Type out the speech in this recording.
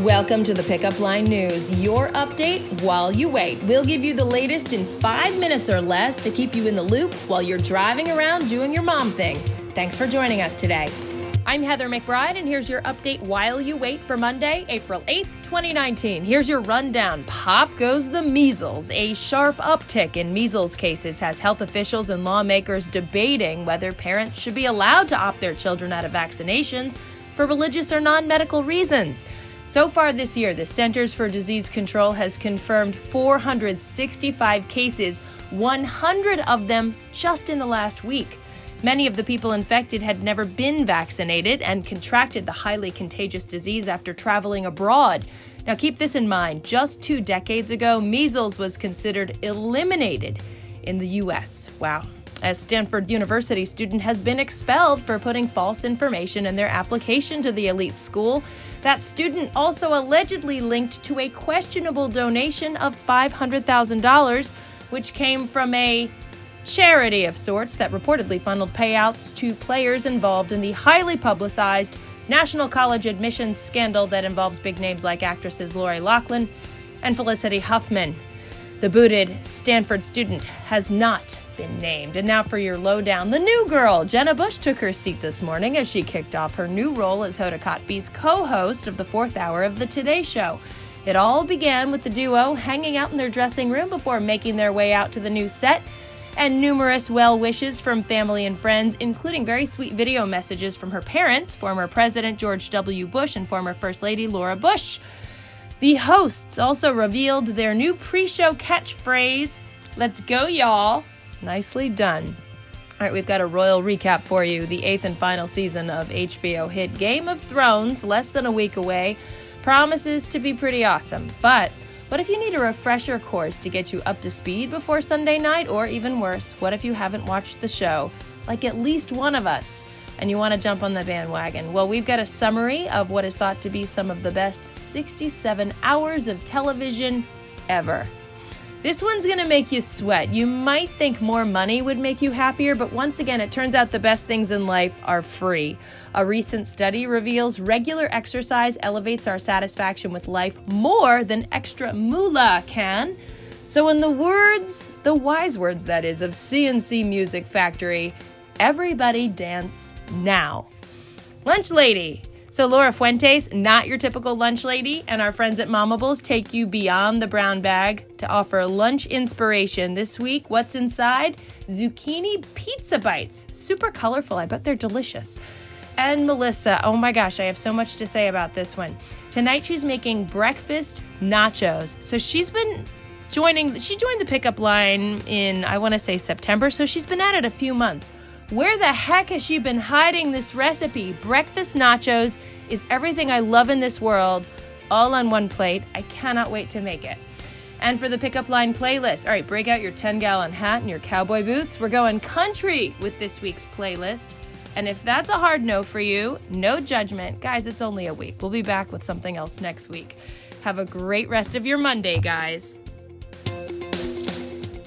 Welcome to the Pickup Line News, your update while you wait. We'll give you the latest in five minutes or less to keep you in the loop while you're driving around doing your mom thing. Thanks for joining us today. I'm Heather McBride, and here's your update while you wait for Monday, April 8th, 2019. Here's your rundown. Pop goes the measles. A sharp uptick in measles cases has health officials and lawmakers debating whether parents should be allowed to opt their children out of vaccinations for religious or non medical reasons. So far this year, the Centers for Disease Control has confirmed 465 cases, 100 of them just in the last week. Many of the people infected had never been vaccinated and contracted the highly contagious disease after traveling abroad. Now, keep this in mind just two decades ago, measles was considered eliminated in the U.S. Wow. A Stanford University student has been expelled for putting false information in their application to the elite school. That student also allegedly linked to a questionable donation of $500,000, which came from a charity of sorts that reportedly funneled payouts to players involved in the highly publicized National College admissions scandal that involves big names like actresses Lori Loughlin and Felicity Huffman. The booted Stanford student has not been named. And now for your lowdown. The new girl, Jenna Bush, took her seat this morning as she kicked off her new role as Hoda Kotb's co host of the fourth hour of The Today Show. It all began with the duo hanging out in their dressing room before making their way out to the new set, and numerous well wishes from family and friends, including very sweet video messages from her parents, former President George W. Bush and former First Lady Laura Bush. The hosts also revealed their new pre show catchphrase Let's go, y'all. Nicely done. All right, we've got a royal recap for you. The eighth and final season of HBO hit Game of Thrones, less than a week away, promises to be pretty awesome. But what if you need a refresher course to get you up to speed before Sunday night? Or even worse, what if you haven't watched the show, like at least one of us, and you want to jump on the bandwagon? Well, we've got a summary of what is thought to be some of the best 67 hours of television ever. This one's gonna make you sweat. You might think more money would make you happier, but once again, it turns out the best things in life are free. A recent study reveals regular exercise elevates our satisfaction with life more than extra moolah can. So, in the words, the wise words that is, of C+C Music Factory, everybody dance now. Lunch Lady, so, Laura Fuentes, not your typical lunch lady, and our friends at Momables take you beyond the brown bag to offer lunch inspiration. This week, what's inside? Zucchini pizza bites. Super colorful. I bet they're delicious. And Melissa, oh my gosh, I have so much to say about this one. Tonight, she's making breakfast nachos. So, she's been joining, she joined the pickup line in, I want to say September, so she's been at it a few months. Where the heck has she been hiding this recipe? Breakfast nachos is everything I love in this world, all on one plate. I cannot wait to make it. And for the pickup line playlist, all right, break out your 10 gallon hat and your cowboy boots. We're going country with this week's playlist. And if that's a hard no for you, no judgment. Guys, it's only a week. We'll be back with something else next week. Have a great rest of your Monday, guys.